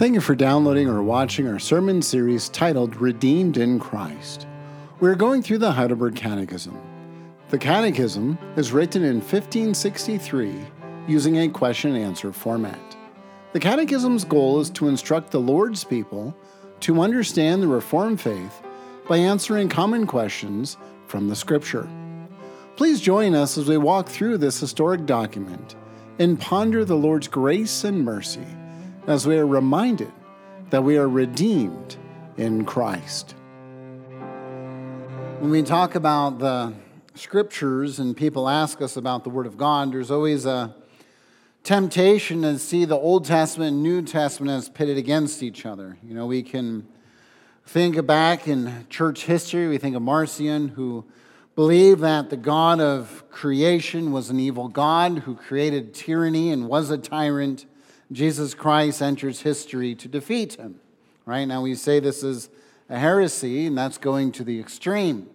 Thank you for downloading or watching our sermon series titled Redeemed in Christ. We're going through the Heidelberg Catechism. The Catechism is written in 1563 using a question and answer format. The Catechism's goal is to instruct the Lord's people to understand the Reformed faith by answering common questions from the Scripture. Please join us as we walk through this historic document and ponder the Lord's grace and mercy as we are reminded that we are redeemed in Christ. When we talk about the scriptures and people ask us about the Word of God, there's always a temptation to see the Old Testament and New Testament as pitted against each other. You know, we can think back in church history, we think of Marcion, who believed that the God of creation was an evil God who created tyranny and was a tyrant. Jesus Christ enters history to defeat him. Right now, we say this is a heresy, and that's going to the extreme.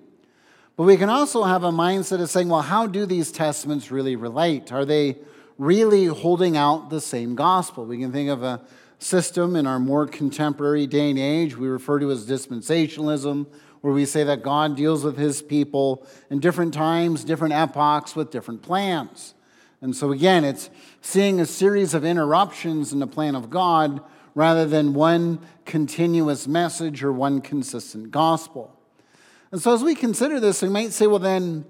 But we can also have a mindset of saying, well, how do these testaments really relate? Are they really holding out the same gospel? We can think of a system in our more contemporary day and age we refer to as dispensationalism, where we say that God deals with his people in different times, different epochs, with different plans. And so, again, it's seeing a series of interruptions in the plan of God rather than one continuous message or one consistent gospel. And so, as we consider this, we might say, well, then,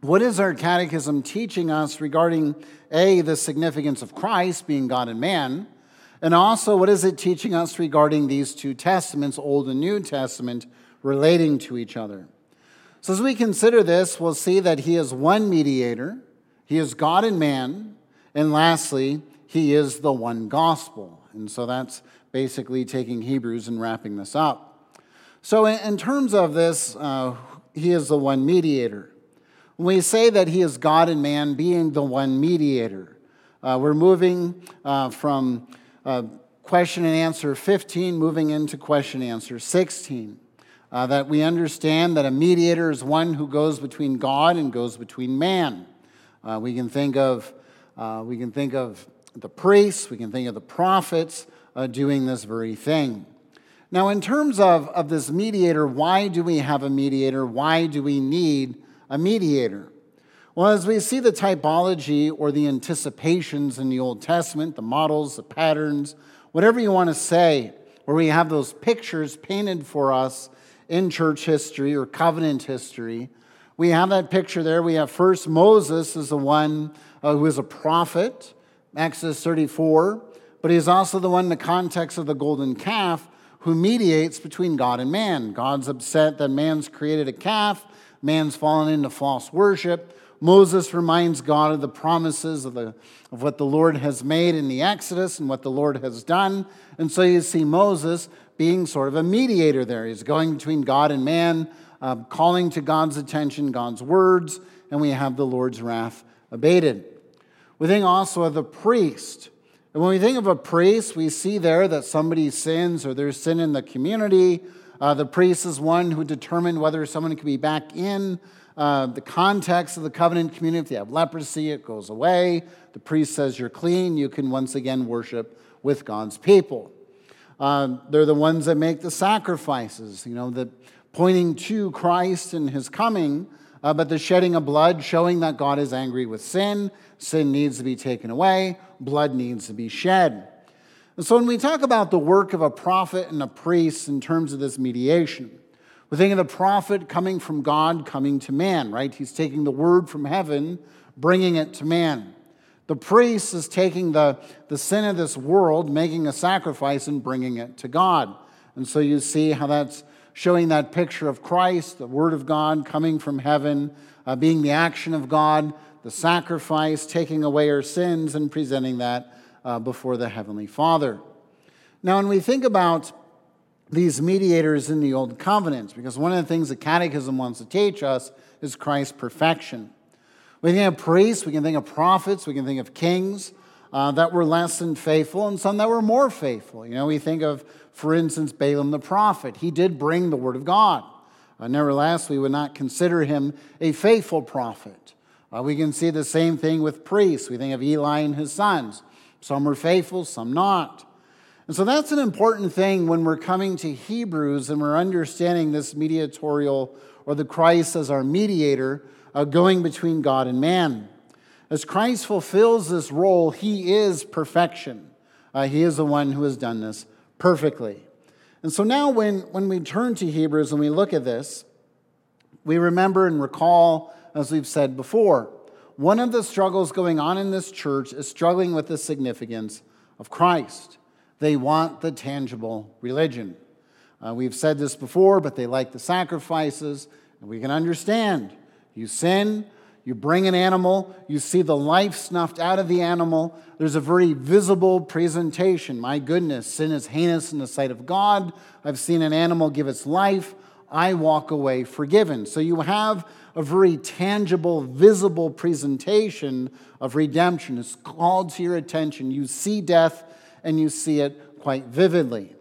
what is our catechism teaching us regarding A, the significance of Christ being God and man? And also, what is it teaching us regarding these two testaments, Old and New Testament, relating to each other? So, as we consider this, we'll see that He is one mediator, He is God and man, and lastly, He is the one gospel. And so that's basically taking Hebrews and wrapping this up. So, in terms of this, uh, He is the one mediator. When we say that He is God and man, being the one mediator, uh, we're moving uh, from uh, question and answer 15, moving into question and answer 16. Uh, that we understand that a mediator is one who goes between God and goes between man. Uh, we can think of uh, we can think of the priests, we can think of the prophets uh, doing this very thing. Now, in terms of, of this mediator, why do we have a mediator? Why do we need a mediator? Well, as we see the typology or the anticipations in the Old Testament, the models, the patterns, whatever you want to say, where we have those pictures painted for us in church history or covenant history, we have that picture there. We have first Moses as the one uh, who is a prophet, Exodus 34, but he's also the one in the context of the golden calf who mediates between God and man. God's upset that man's created a calf, man's fallen into false worship. Moses reminds God of the promises of, the, of what the Lord has made in the Exodus and what the Lord has done. And so you see Moses being sort of a mediator there. He's going between God and man, uh, calling to God's attention, God's words, and we have the Lord's wrath abated. We think also of the priest. And when we think of a priest, we see there that somebody sins or there's sin in the community. Uh, the priest is one who determined whether someone can be back in uh, the context of the covenant community. If they have leprosy, it goes away. The priest says you're clean. You can once again worship with God's people. Uh, they're the ones that make the sacrifices, you know, the, pointing to Christ and his coming, uh, but the shedding of blood showing that God is angry with sin. Sin needs to be taken away, blood needs to be shed. And so when we talk about the work of a prophet and a priest in terms of this mediation, we think of the prophet coming from God, coming to man, right? He's taking the word from heaven, bringing it to man. The priest is taking the, the sin of this world, making a sacrifice, and bringing it to God. And so you see how that's showing that picture of Christ, the Word of God coming from heaven, uh, being the action of God, the sacrifice, taking away our sins, and presenting that uh, before the Heavenly Father. Now, when we think about these mediators in the Old Covenant, because one of the things the Catechism wants to teach us is Christ's perfection. We can think of priests, we can think of prophets, we can think of kings uh, that were less than faithful, and some that were more faithful. You know, we think of, for instance, Balaam the prophet. He did bring the word of God. Uh, nevertheless, we would not consider him a faithful prophet. Uh, we can see the same thing with priests. We think of Eli and his sons. Some were faithful, some not. And so that's an important thing when we're coming to Hebrews and we're understanding this mediatorial or the Christ as our mediator uh, going between God and man. As Christ fulfills this role, he is perfection. Uh, he is the one who has done this perfectly. And so now, when, when we turn to Hebrews and we look at this, we remember and recall, as we've said before, one of the struggles going on in this church is struggling with the significance of Christ. They want the tangible religion. Uh, we've said this before, but they like the sacrifices, and we can understand. You sin, you bring an animal, you see the life snuffed out of the animal. There's a very visible presentation. My goodness, sin is heinous in the sight of God. I've seen an animal give its life. I walk away forgiven. So you have a very tangible, visible presentation of redemption. It's called to your attention. You see death and you see it quite vividly.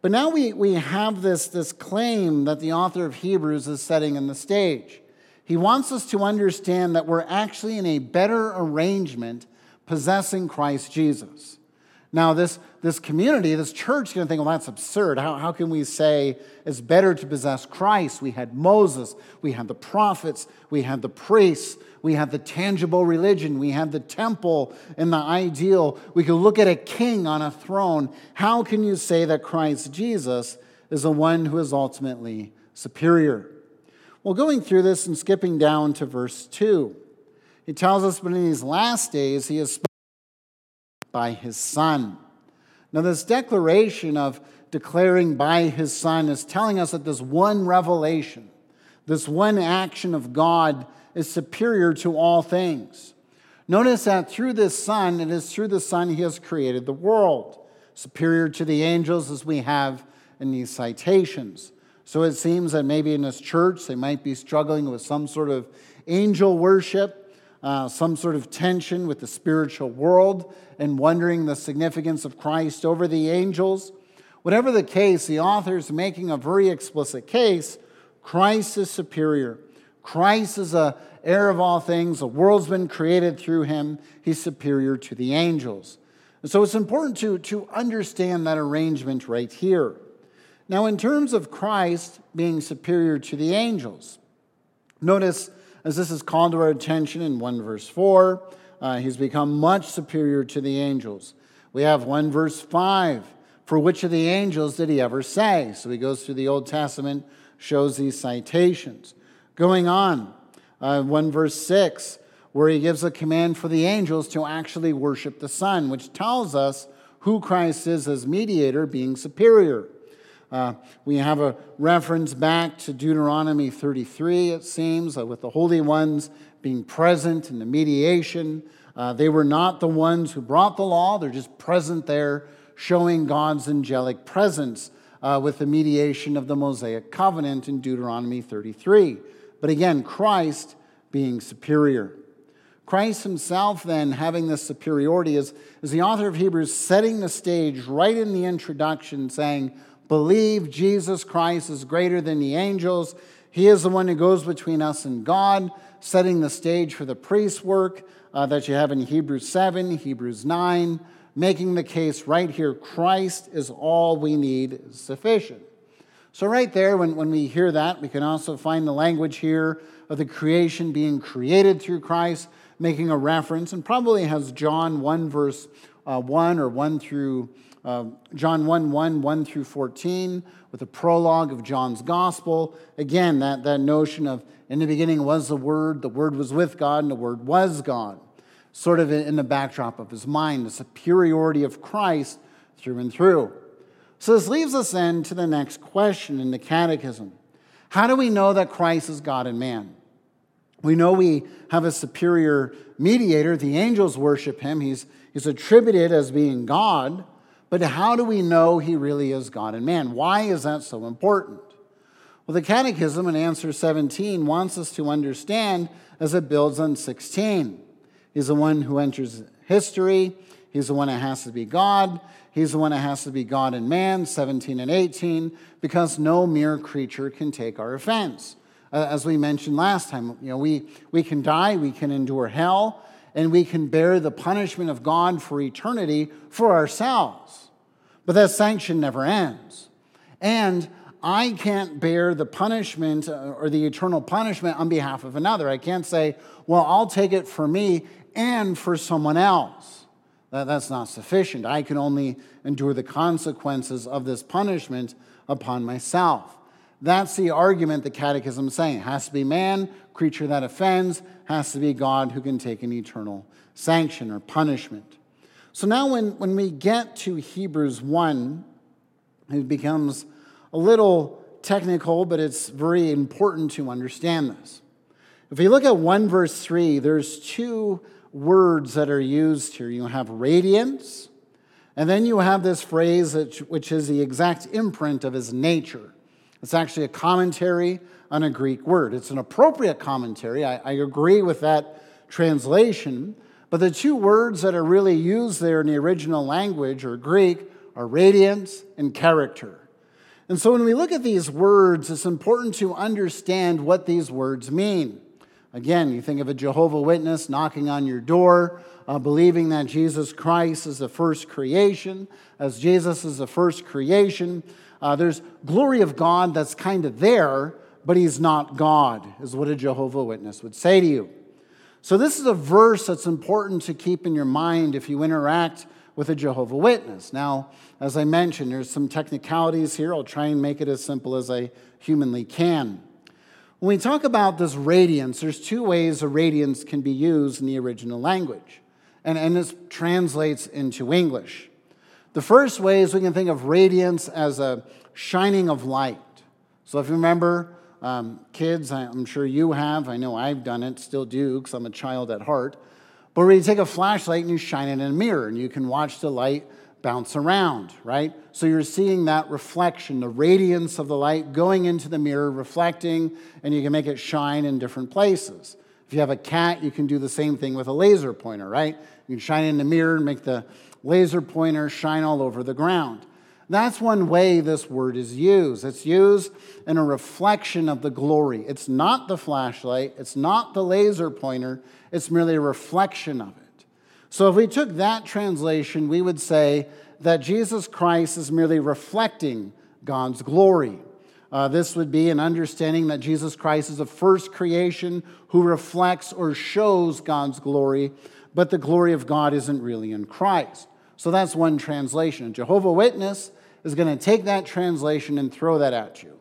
But now we, we have this, this claim that the author of Hebrews is setting in the stage. He wants us to understand that we're actually in a better arrangement possessing Christ Jesus. Now, this, this community, this church, is going to think, well, that's absurd. How, how can we say it's better to possess Christ? We had Moses, we had the prophets, we had the priests, we had the tangible religion, we had the temple and the ideal. We could look at a king on a throne. How can you say that Christ Jesus is the one who is ultimately superior? Well, going through this and skipping down to verse 2, he tells us, but in these last days he is by his Son. Now, this declaration of declaring by his Son is telling us that this one revelation, this one action of God, is superior to all things. Notice that through this Son, it is through the Son he has created the world, superior to the angels as we have in these citations. So it seems that maybe in this church they might be struggling with some sort of angel worship uh, some sort of tension with the spiritual world and wondering the significance of Christ over the angels. Whatever the case, the author is making a very explicit case Christ is superior. Christ is a heir of all things. The world's been created through him. He's superior to the angels. And so it's important to, to understand that arrangement right here. Now, in terms of Christ being superior to the angels, notice as this is called to our attention in 1 verse 4, uh, he's become much superior to the angels. We have 1 verse 5. For which of the angels did he ever say? So he goes through the Old Testament, shows these citations. Going on, uh, 1 verse 6, where he gives a command for the angels to actually worship the Son, which tells us who Christ is as mediator, being superior. Uh, we have a reference back to Deuteronomy 33, it seems, uh, with the holy ones being present in the mediation. Uh, they were not the ones who brought the law, they're just present there, showing God's angelic presence uh, with the mediation of the Mosaic covenant in Deuteronomy 33. But again, Christ being superior. Christ himself, then, having this superiority, is, is the author of Hebrews setting the stage right in the introduction, saying, believe Jesus Christ is greater than the angels. He is the one who goes between us and God, setting the stage for the priest's work uh, that you have in Hebrews 7, Hebrews 9, making the case right here Christ is all we need, sufficient. So, right there, when, when we hear that, we can also find the language here of the creation being created through Christ, making a reference, and probably has John 1, verse uh, 1 or 1 through uh, John 1 1, 1 through 14, with a prologue of John's gospel. Again, that, that notion of in the beginning was the Word, the Word was with God, and the Word was God. Sort of in the backdrop of his mind, the superiority of Christ through and through. So this leaves us then to the next question in the catechism How do we know that Christ is God and man? We know we have a superior mediator. The angels worship him. He's, he's attributed as being God. But how do we know he really is God and man? Why is that so important? Well, the Catechism in answer 17 wants us to understand as it builds on 16. He's the one who enters history, he's the one that has to be God, he's the one that has to be God and man, 17 and 18, because no mere creature can take our offense. As we mentioned last time, you know, we, we can die, we can endure hell, and we can bear the punishment of God for eternity for ourselves. But that sanction never ends. And I can't bear the punishment uh, or the eternal punishment on behalf of another. I can't say, well, I'll take it for me and for someone else. That, that's not sufficient. I can only endure the consequences of this punishment upon myself. That's the argument the Catechism is saying. It has to be man, creature that offends, has to be God who can take an eternal sanction or punishment. So now, when, when we get to Hebrews 1, it becomes a little technical, but it's very important to understand this. If you look at 1 verse 3, there's two words that are used here. You have radiance, and then you have this phrase which is the exact imprint of his nature. It's actually a commentary on a Greek word. It's an appropriate commentary. I, I agree with that translation. But the two words that are really used there in the original language or Greek are radiance and character. And so when we look at these words, it's important to understand what these words mean. Again, you think of a Jehovah Witness knocking on your door, uh, believing that Jesus Christ is the first creation. As Jesus is the first creation, uh, there's glory of God that's kind of there, but he's not God, is what a Jehovah Witness would say to you. So, this is a verse that's important to keep in your mind if you interact with a Jehovah Witness. Now, as I mentioned, there's some technicalities here. I'll try and make it as simple as I humanly can. When we talk about this radiance, there's two ways a radiance can be used in the original language, and, and this translates into English. The first way is we can think of radiance as a shining of light. So if you remember, um, kids, I'm sure you have, I know I've done it, still do, because I'm a child at heart. But where you take a flashlight and you shine it in a mirror, and you can watch the light bounce around, right? So you're seeing that reflection, the radiance of the light going into the mirror, reflecting, and you can make it shine in different places. If you have a cat, you can do the same thing with a laser pointer, right? You can shine it in the mirror and make the laser pointer shine all over the ground. That's one way this word is used. It's used in a reflection of the glory. It's not the flashlight, it's not the laser pointer, it's merely a reflection of it. So if we took that translation, we would say that Jesus Christ is merely reflecting God's glory. Uh, this would be an understanding that Jesus Christ is the first creation who reflects or shows God's glory, but the glory of God isn't really in Christ. So that's one translation. Jehovah Witness is going to take that translation and throw that at you.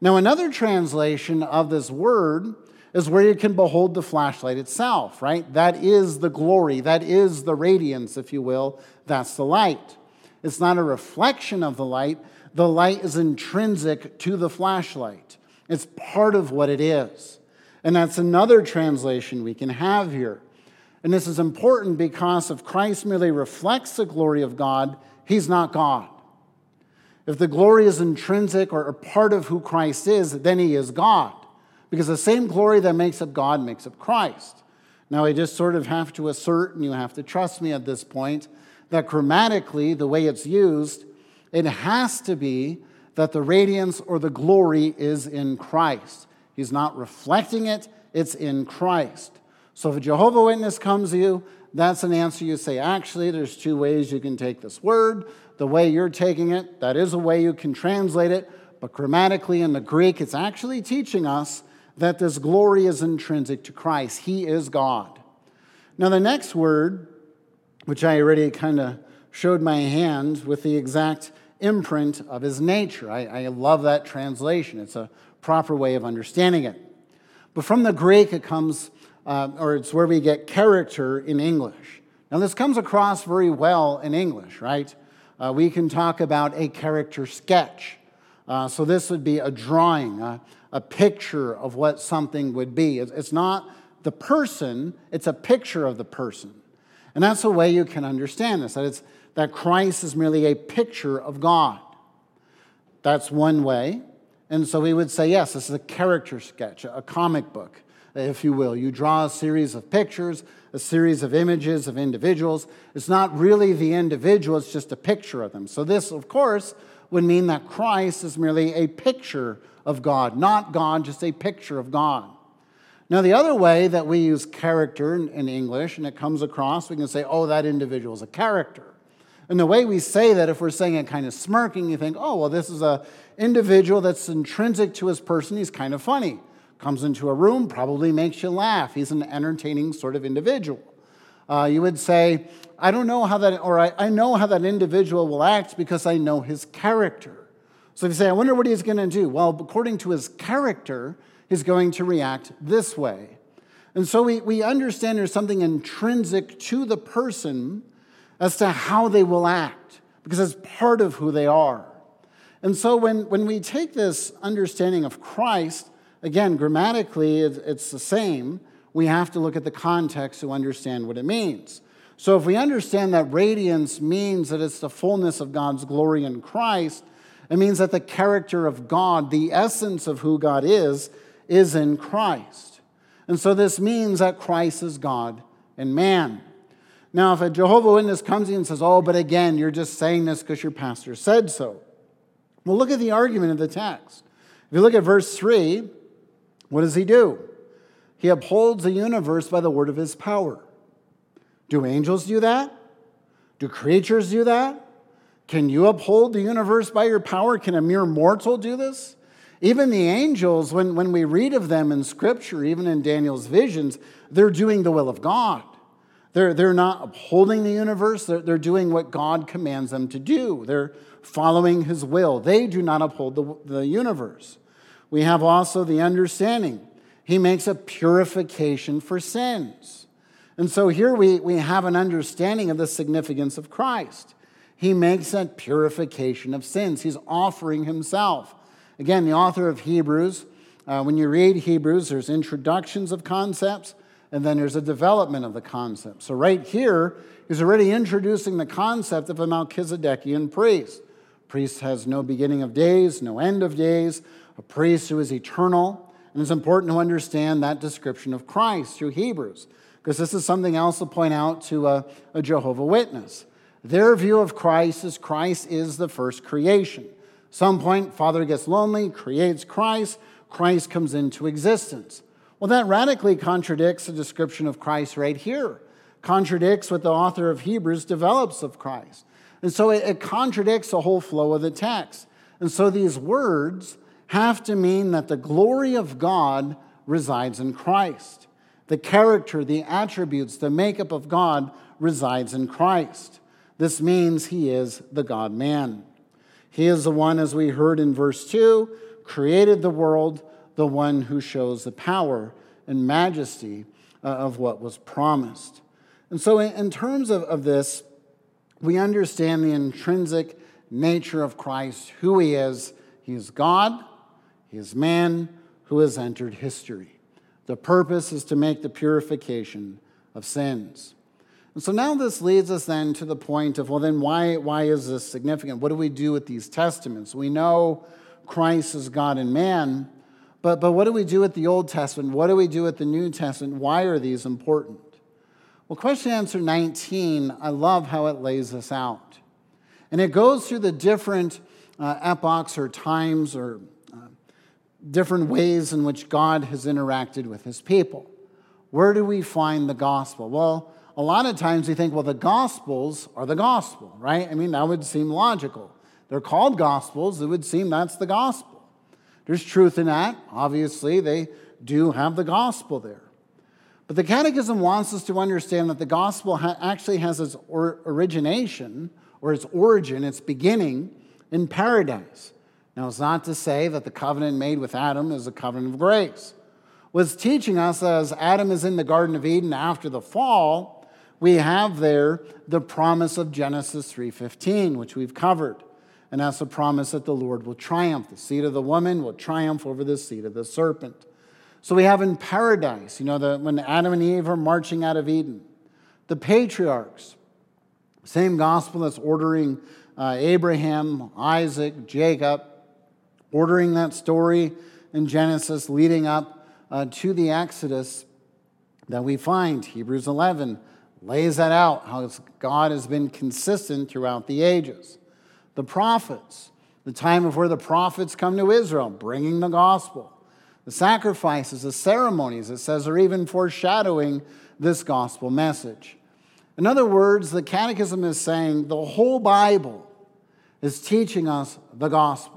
Now, another translation of this word is where you can behold the flashlight itself, right? That is the glory, that is the radiance, if you will. That's the light. It's not a reflection of the light, the light is intrinsic to the flashlight, it's part of what it is. And that's another translation we can have here. And this is important because if Christ merely reflects the glory of God, he's not God. If the glory is intrinsic or a part of who Christ is, then he is God. Because the same glory that makes up God makes up Christ. Now, I just sort of have to assert, and you have to trust me at this point, that grammatically, the way it's used, it has to be that the radiance or the glory is in Christ. He's not reflecting it, it's in Christ. So if a Jehovah Witness comes to you, that's an answer you say, actually, there's two ways you can take this word the way you're taking it. That is a way you can translate it. But grammatically in the Greek, it's actually teaching us that this glory is intrinsic to Christ. He is God. Now, the next word, which I already kind of showed my hand with the exact imprint of his nature. I, I, love that translation. It's a proper way of understanding it. But from the Greek, it comes, uh, or it's where we get character in English. Now, this comes across very well in English, right? uh, we can talk about a character sketch. Uh, so this would be a drawing, a, a picture of what something would be. It's, it's not the person, it's a picture of the person. And that's a way you can understand this, that, it's, that Christ is merely a picture of God. That's one way. And so we would say, yes, this is a character sketch, a comic book, if you will. You draw a series of pictures a series of images of individuals. It's not really the individual, it's just a picture of them. So, this, of course, would mean that Christ is merely a picture of God, not God, just a picture of God. Now, the other way that we use character in English, and it comes across, we can say, oh, that individual is a character. And the way we say that, if we're saying it kind of smirking, you think, oh, well, this is an individual that's intrinsic to his person. He's kind of funny. Comes into a room, probably makes you laugh. He's an entertaining sort of individual. Uh, you would say, I don't know how that, or I, I know how that individual will act because I know his character. So if you say, I wonder what he's going to do, well, according to his character, he's going to react this way. And so we, we understand there's something intrinsic to the person as to how they will act, because it's part of who they are. And so when, when we take this understanding of Christ, again, grammatically, it's the same we have to look at the context to understand what it means. So, if we understand that radiance means that it's the fullness of God's glory in Christ, it means that the character of God, the essence of who God is, is in Christ. And so, this means that Christ is God and man. Now, if a Jehovah Witness comes in and says, Oh, but again, you're just saying this because your pastor said so. Well, look at the argument of the text. If you look at verse 3, what does he do? He upholds the universe by the word of his power. Do angels do that? Do creatures do that? Can you uphold the universe by your power? Can a mere mortal do this? Even the angels, when, when we read of them in Scripture, even in Daniel's visions, they're doing the will of God. They're, they're not upholding the universe, they're, they're doing what God commands them to do. They're following His will. They do not uphold the, the universe. We have also the understanding he makes a purification for sins. And so here we, we have an understanding of the significance of Christ. He makes that purification of sins. He's offering himself. Again, the author of Hebrews, uh, when you read Hebrews, there's introductions of concepts, and then there's a development of the concept. So, right here, he's already introducing the concept of a Melchizedekian priest. Priest has no beginning of days, no end of days, a priest who is eternal. And it's important to understand that description of Christ through Hebrews, because this is something else to point out to a, a Jehovah Witness. Their view of Christ is Christ is the first creation. Some point, Father gets lonely, creates Christ, Christ comes into existence. Well, that radically contradicts the description of Christ right here, contradicts what the author of Hebrews develops of Christ. And so it, it contradicts the whole flow of the text. And so these words have to mean that the glory of God resides in Christ. The character, the attributes, the makeup of God resides in Christ. This means he is the God man. He is the one, as we heard in verse 2, created the world, the one who shows the power and majesty uh, of what was promised. And so, in terms of, of this, we understand the intrinsic nature of Christ, who he is. He is God, he is man who has entered history. The purpose is to make the purification of sins. And so now this leads us then to the point of well, then why, why is this significant? What do we do with these testaments? We know Christ is God and man, but, but what do we do with the Old Testament? What do we do with the New Testament? Why are these important? Well, question answer 19, I love how it lays this out. And it goes through the different uh, epochs or times or different ways in which God has interacted with his people. Where do we find the gospel? Well, a lot of times we think, well, the gospels are the gospel, right? I mean, that would seem logical. They're called gospels, it would seem that's the gospel. There's truth in that. Obviously, they do have the gospel there. But the Catechism wants us to understand that the gospel ha- actually has its or- origination or its origin, its beginning in paradise. Now, it's not to say that the covenant made with Adam is a covenant of grace. What's teaching us as Adam is in the Garden of Eden after the fall, we have there the promise of Genesis 3:15, which we've covered. And that's the promise that the Lord will triumph. The seed of the woman will triumph over the seed of the serpent. So we have in paradise, you know, the, when Adam and Eve are marching out of Eden, the patriarchs, same gospel that's ordering uh, Abraham, Isaac, Jacob, ordering that story in Genesis leading up uh, to the Exodus that we find. Hebrews 11 lays that out, how God has been consistent throughout the ages. The prophets, the time of where the prophets come to Israel, bringing the gospel. The sacrifices, the ceremonies, it says, are even foreshadowing this gospel message. In other words, the Catechism is saying the whole Bible is teaching us the gospel.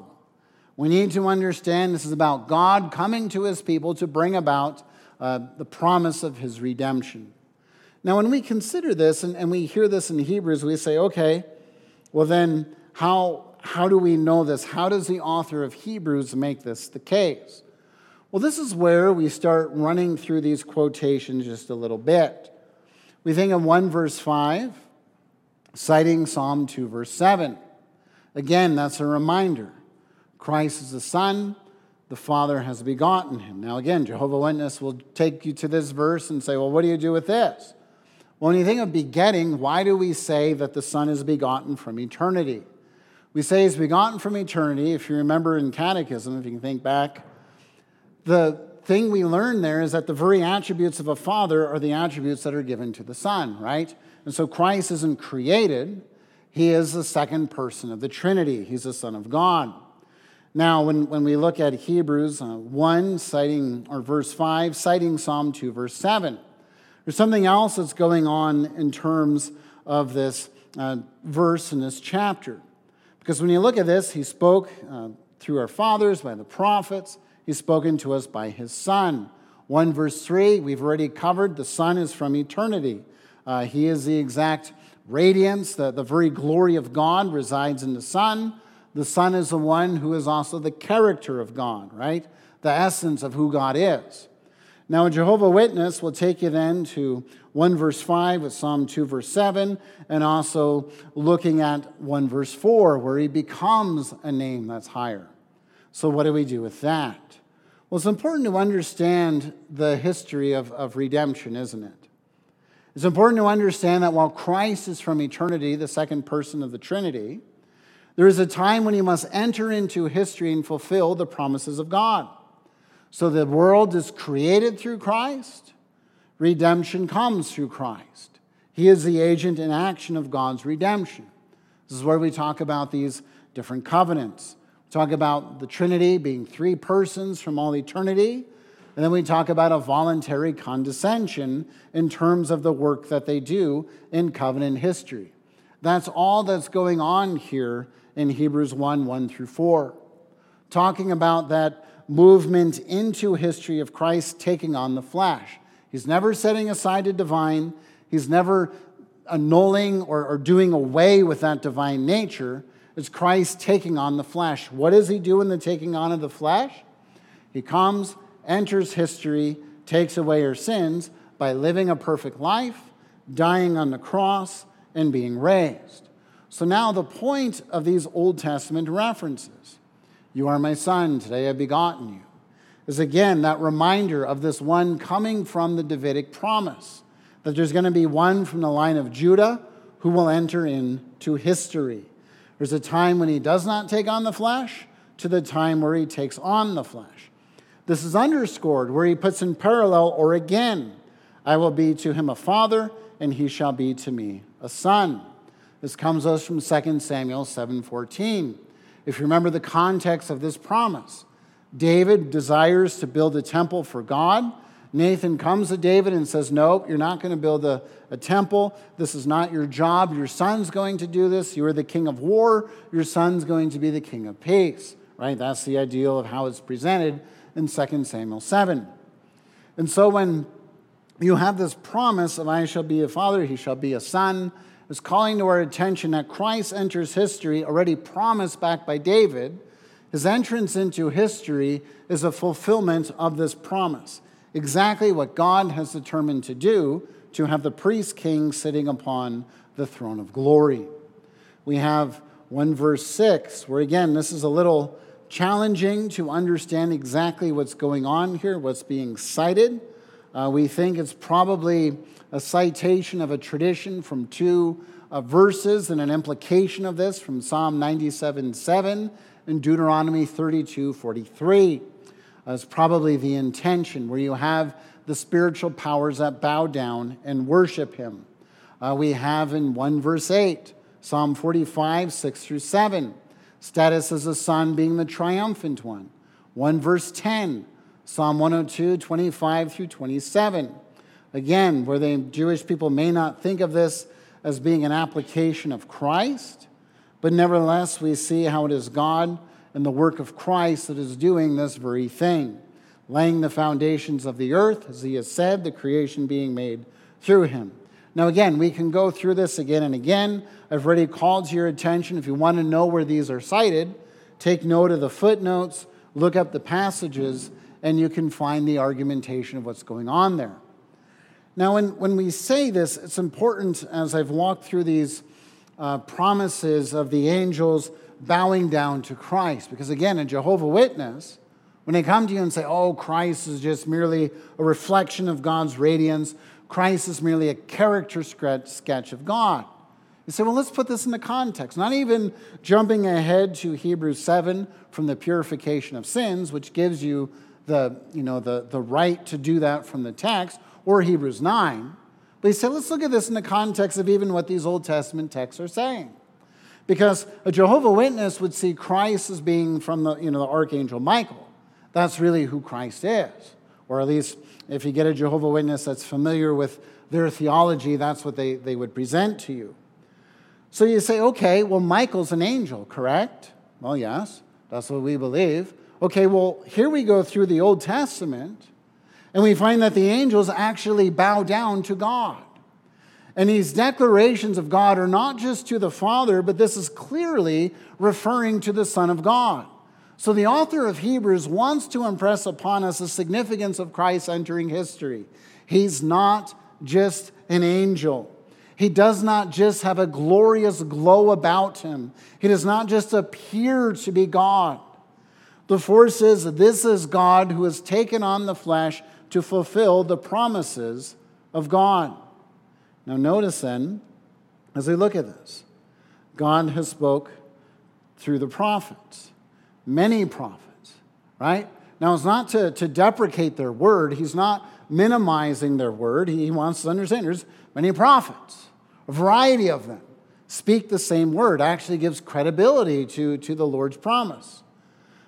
We need to understand this is about God coming to his people to bring about uh, the promise of his redemption. Now, when we consider this and, and we hear this in Hebrews, we say, okay, well, then how, how do we know this? How does the author of Hebrews make this the case? Well, this is where we start running through these quotations just a little bit. We think of 1 verse 5, citing Psalm 2 verse 7. Again, that's a reminder. Christ is the Son, the Father has begotten him. Now, again, Jehovah Witness will take you to this verse and say, well, what do you do with this? Well, when you think of begetting, why do we say that the Son is begotten from eternity? We say he's begotten from eternity. If you remember in Catechism, if you can think back, the thing we learn there is that the very attributes of a father are the attributes that are given to the Son, right? And so Christ isn't created, he is the second person of the Trinity. He's the Son of God. Now, when, when we look at Hebrews uh, 1, citing, or verse 5, citing Psalm 2, verse 7, there's something else that's going on in terms of this uh, verse in this chapter. Because when you look at this, he spoke uh, through our fathers, by the prophets, he's spoken to us by his Son. 1 verse 3, we've already covered the Son is from eternity. Uh, he is the exact radiance, the, the very glory of God resides in the Son. The Son is the one who is also the character of God, right? The essence of who God is. Now, a Jehovah Witness will take you then to 1 verse 5 with Psalm 2 verse 7, and also looking at 1 verse 4, where he becomes a name that's higher. So, what do we do with that? Well, it's important to understand the history of, of redemption, isn't it? It's important to understand that while Christ is from eternity, the second person of the Trinity, there is a time when he must enter into history and fulfill the promises of God. So the world is created through Christ, redemption comes through Christ. He is the agent in action of God's redemption. This is where we talk about these different covenants. We talk about the Trinity being three persons from all eternity. And then we talk about a voluntary condescension in terms of the work that they do in covenant history. That's all that's going on here in Hebrews 1 1 through 4. Talking about that movement into history of Christ taking on the flesh. He's never setting aside a divine, he's never annulling or, or doing away with that divine nature. It's Christ taking on the flesh. What does he do in the taking on of the flesh? He comes, enters history, takes away our sins by living a perfect life, dying on the cross, and being raised. So now the point of these Old Testament references you are my son, today I've begotten you, is again that reminder of this one coming from the Davidic promise that there's going to be one from the line of Judah who will enter into history. There's a time when he does not take on the flesh to the time where he takes on the flesh. This is underscored where he puts in parallel or again, I will be to him a father and he shall be to me a son. This comes us from 2 Samuel 7:14. If you remember the context of this promise, David desires to build a temple for God. Nathan comes to David and says, Nope, you're not going to build a, a, temple. This is not your job. Your son's going to do this. You are the king of war. Your son's going to be the king of peace. Right? That's the ideal of how it's presented in 2 Samuel 7. And so when you have this promise of I shall be a father, he shall be a son, is calling to our attention that Christ enters history, already promised back by David. His entrance into history is a fulfillment of this promise. Exactly what God has determined to do to have the priest king sitting upon the throne of glory. We have 1 verse 6, where again, this is a little challenging to understand exactly what's going on here, what's being cited. Uh, we think it's probably a citation of a tradition from two uh, verses and an implication of this from Psalm 97 7 and Deuteronomy 32 43. Uh, probably the intention where you have the spiritual powers that bow down and worship him. Uh, we have in 1 verse 8, Psalm 45 6 through 7, status as a son being the triumphant one. 1 verse 10, Psalm 102 25 through 27 Again, where the Jewish people may not think of this as being an application of Christ, but nevertheless, we see how it is God and the work of Christ that is doing this very thing, laying the foundations of the earth, as he has said, the creation being made through him. Now, again, we can go through this again and again. I've already called to your attention. If you want to know where these are cited, take note of the footnotes, look up the passages, and you can find the argumentation of what's going on there. Now, when, when we say this, it's important as I've walked through these uh, promises of the angels bowing down to Christ. Because again, a Jehovah Witness, when they come to you and say, oh, Christ is just merely a reflection of God's radiance, Christ is merely a character sketch of God. You say, well, let's put this in the context. Not even jumping ahead to Hebrews 7 from the purification of sins, which gives you the, you know, the, the right to do that from the text, or Hebrews 9. But he said, let's look at this in the context of even what these Old Testament texts are saying. Because a Jehovah Witness would see Christ as being from the, you know, the Archangel Michael. That's really who Christ is. Or at least if you get a Jehovah Witness that's familiar with their theology, that's what they, they would present to you. So you say, okay, well, Michael's an angel, correct? Well, yes, that's what we believe. Okay, well, here we go through the Old Testament, and we find that the angels actually bow down to God. And these declarations of God are not just to the Father, but this is clearly referring to the Son of God. So the author of Hebrews wants to impress upon us the significance of Christ entering history. He's not just an angel. He does not just have a glorious glow about him. He does not just appear to be God. The force is this is God who has taken on the flesh to fulfill the promises of God. Now, notice then, as we look at this, God has spoke through the prophets, many prophets, right? Now, it's not to, to deprecate their word. He's not minimizing their word. He wants to understand there's many prophets, a variety of them speak the same word, actually gives credibility to, to the Lord's promise.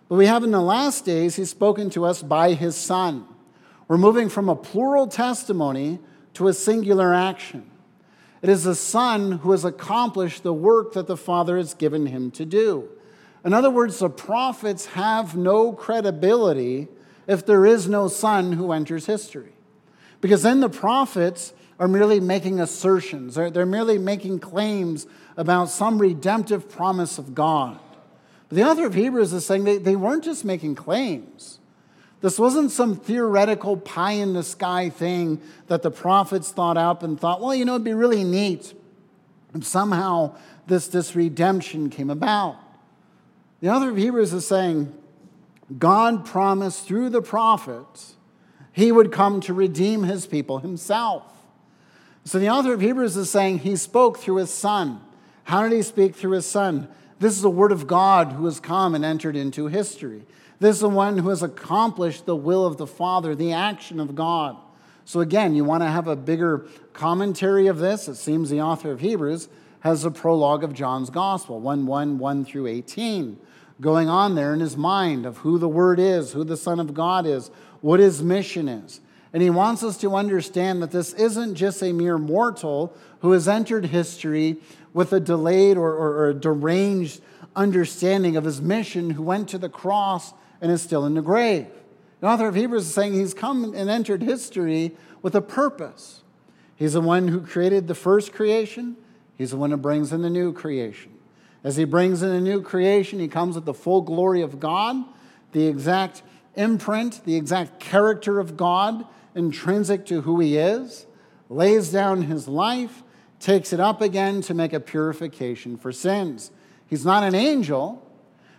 But we have in the last days, he's spoken to us by his Son. We're moving from a plural testimony to a singular action. It is the Son who has accomplished the work that the Father has given him to do. In other words, the prophets have no credibility if there is no Son who enters history. Because then the prophets are merely making assertions, they're, they're merely making claims about some redemptive promise of God. But the author of Hebrews is saying they, they weren't just making claims. This wasn't some theoretical pie in the sky thing that the prophets thought up and thought, well, you know, it'd be really neat if somehow this, this redemption came about. The author of Hebrews is saying, God promised through the prophets he would come to redeem his people himself. So the author of Hebrews is saying he spoke through his son. How did he speak through his son? This is the word of God who has come and entered into history. This is the one who has accomplished the will of the Father, the action of God. So, again, you want to have a bigger commentary of this? It seems the author of Hebrews has a prologue of John's Gospel, 1 1, 1 through 18, going on there in his mind of who the Word is, who the Son of God is, what his mission is. And he wants us to understand that this isn't just a mere mortal who has entered history with a delayed or, or, or a deranged understanding of his mission, who went to the cross and is still in the grave. The author of Hebrews is saying he's come and entered history with a purpose. He's the one who created the first creation, he's the one who brings in the new creation. As he brings in a new creation, he comes with the full glory of God, the exact imprint, the exact character of God intrinsic to who he is, lays down his life, takes it up again to make a purification for sins. He's not an angel,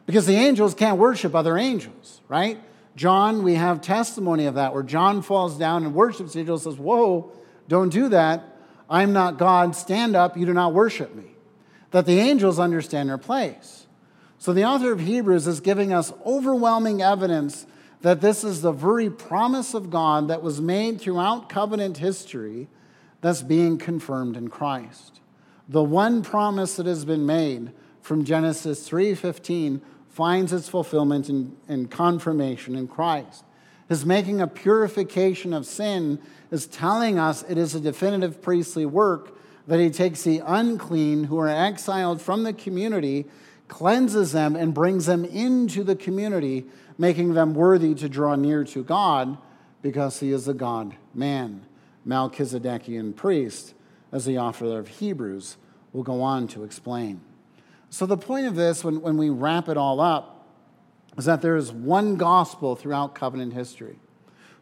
because the angels can't worship other angels, right? John, we have testimony of that, where John falls down and worships the angel says, Whoa, don't do that. I'm not God. Stand up. You do not worship me. That the angels understand their place. So the author of Hebrews is giving us overwhelming evidence that this is the very promise of God that was made throughout covenant history that's being confirmed in Christ. The one promise that has been made from Genesis 3:15 finds its fulfillment and, confirmation in Christ. His making a purification of sin is telling us it is a definitive priestly work that he takes the unclean who are exiled from the community, cleanses them, and brings them into the community, making them worthy to draw near to God because he is a God man, Melchizedekian priest, as the author of Hebrews will go on to explain. So, the point of this, when, when we wrap it all up, is that there is one gospel throughout covenant history.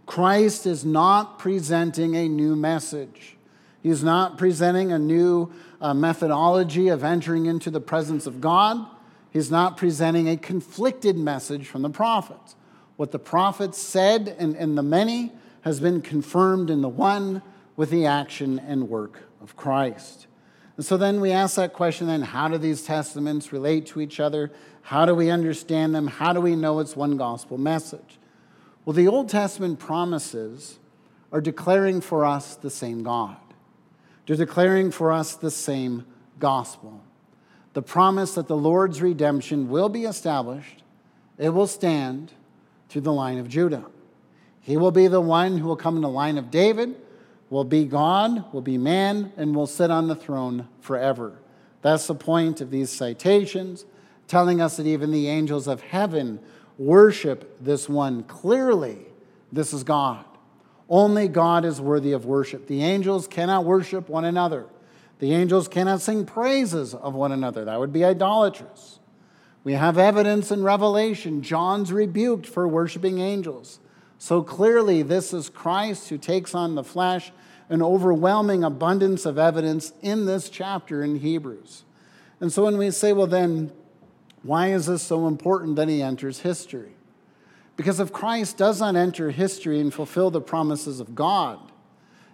Christ is not presenting a new message. He's not presenting a new uh, methodology of entering into the presence of God. He's not presenting a conflicted message from the prophets. What the prophets said in, in the many has been confirmed in the one with the action and work of Christ. And so then we ask that question then how do these testaments relate to each other? How do we understand them? How do we know it's one gospel message? Well, the Old Testament promises are declaring for us the same God. They're declaring for us the same gospel. The promise that the Lord's redemption will be established, it will stand, to the line of Judah. He will be the one who will come in the line of David, will be God, will be man, and will sit on the throne forever. That's the point of these citations, telling us that even the angels of heaven worship this one. Clearly, this is God. Only God is worthy of worship. The angels cannot worship one another. The angels cannot sing praises of one another. That would be idolatrous. We have evidence in Revelation. John's rebuked for worshiping angels. So clearly, this is Christ who takes on the flesh, an overwhelming abundance of evidence in this chapter in Hebrews. And so when we say, well, then, why is this so important that he enters history? Because if Christ does not enter history and fulfill the promises of God,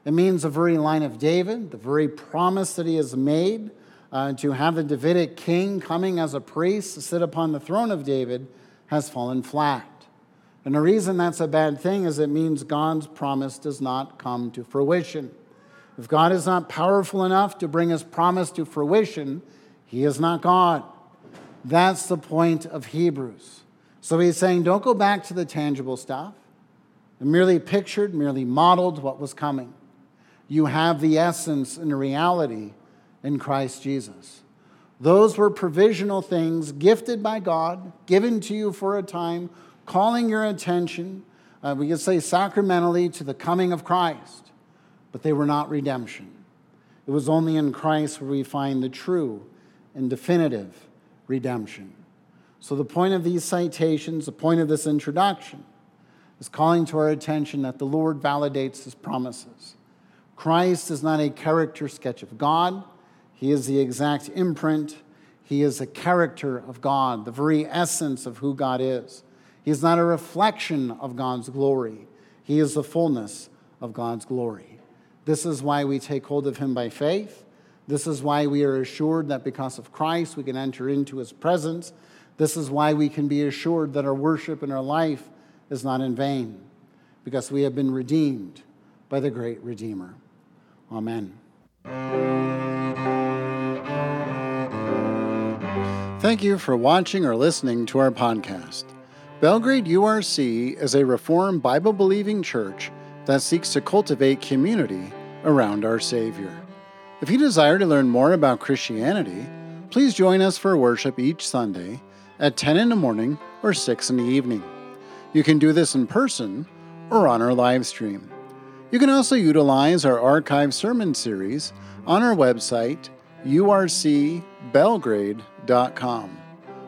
it means the very line of David, the very promise that he has made, uh, to have the Davidic king coming as a priest to sit upon the throne of David has fallen flat. And the reason that's a bad thing is it means God's promise does not come to fruition. If God is not powerful enough to bring his promise to fruition, he is not God. That's the point of Hebrews. So he's saying, don't go back to the tangible stuff. merely pictured, merely modeled what was coming. You have the essence and reality in Christ Jesus. Those were provisional things gifted by God, given to you for a time, calling your attention, uh, we could say sacramentally, to the coming of Christ. But they were not redemption. It was only in Christ where we find the true and definitive redemption. So, the point of these citations, the point of this introduction, is calling to our attention that the Lord validates his promises. Christ is not a character sketch of God. He is the exact imprint. He is a character of God, the very essence of who God is. He is not a reflection of God's glory. He is the fullness of God's glory. This is why we take hold of him by faith. This is why we are assured that because of Christ we can enter into his presence. This is why we can be assured that our worship and our life is not in vain, because we have been redeemed by the great Redeemer. Amen. Thank you for watching or listening to our podcast. Belgrade URC is a Reformed Bible believing church that seeks to cultivate community around our Savior. If you desire to learn more about Christianity, please join us for worship each Sunday at 10 in the morning or 6 in the evening. You can do this in person or on our live stream. You can also utilize our archive sermon series on our website, urcbelgrade.com,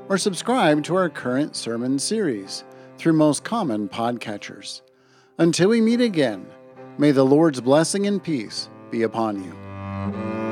or subscribe to our current sermon series through most common podcatchers. Until we meet again, may the Lord's blessing and peace be upon you.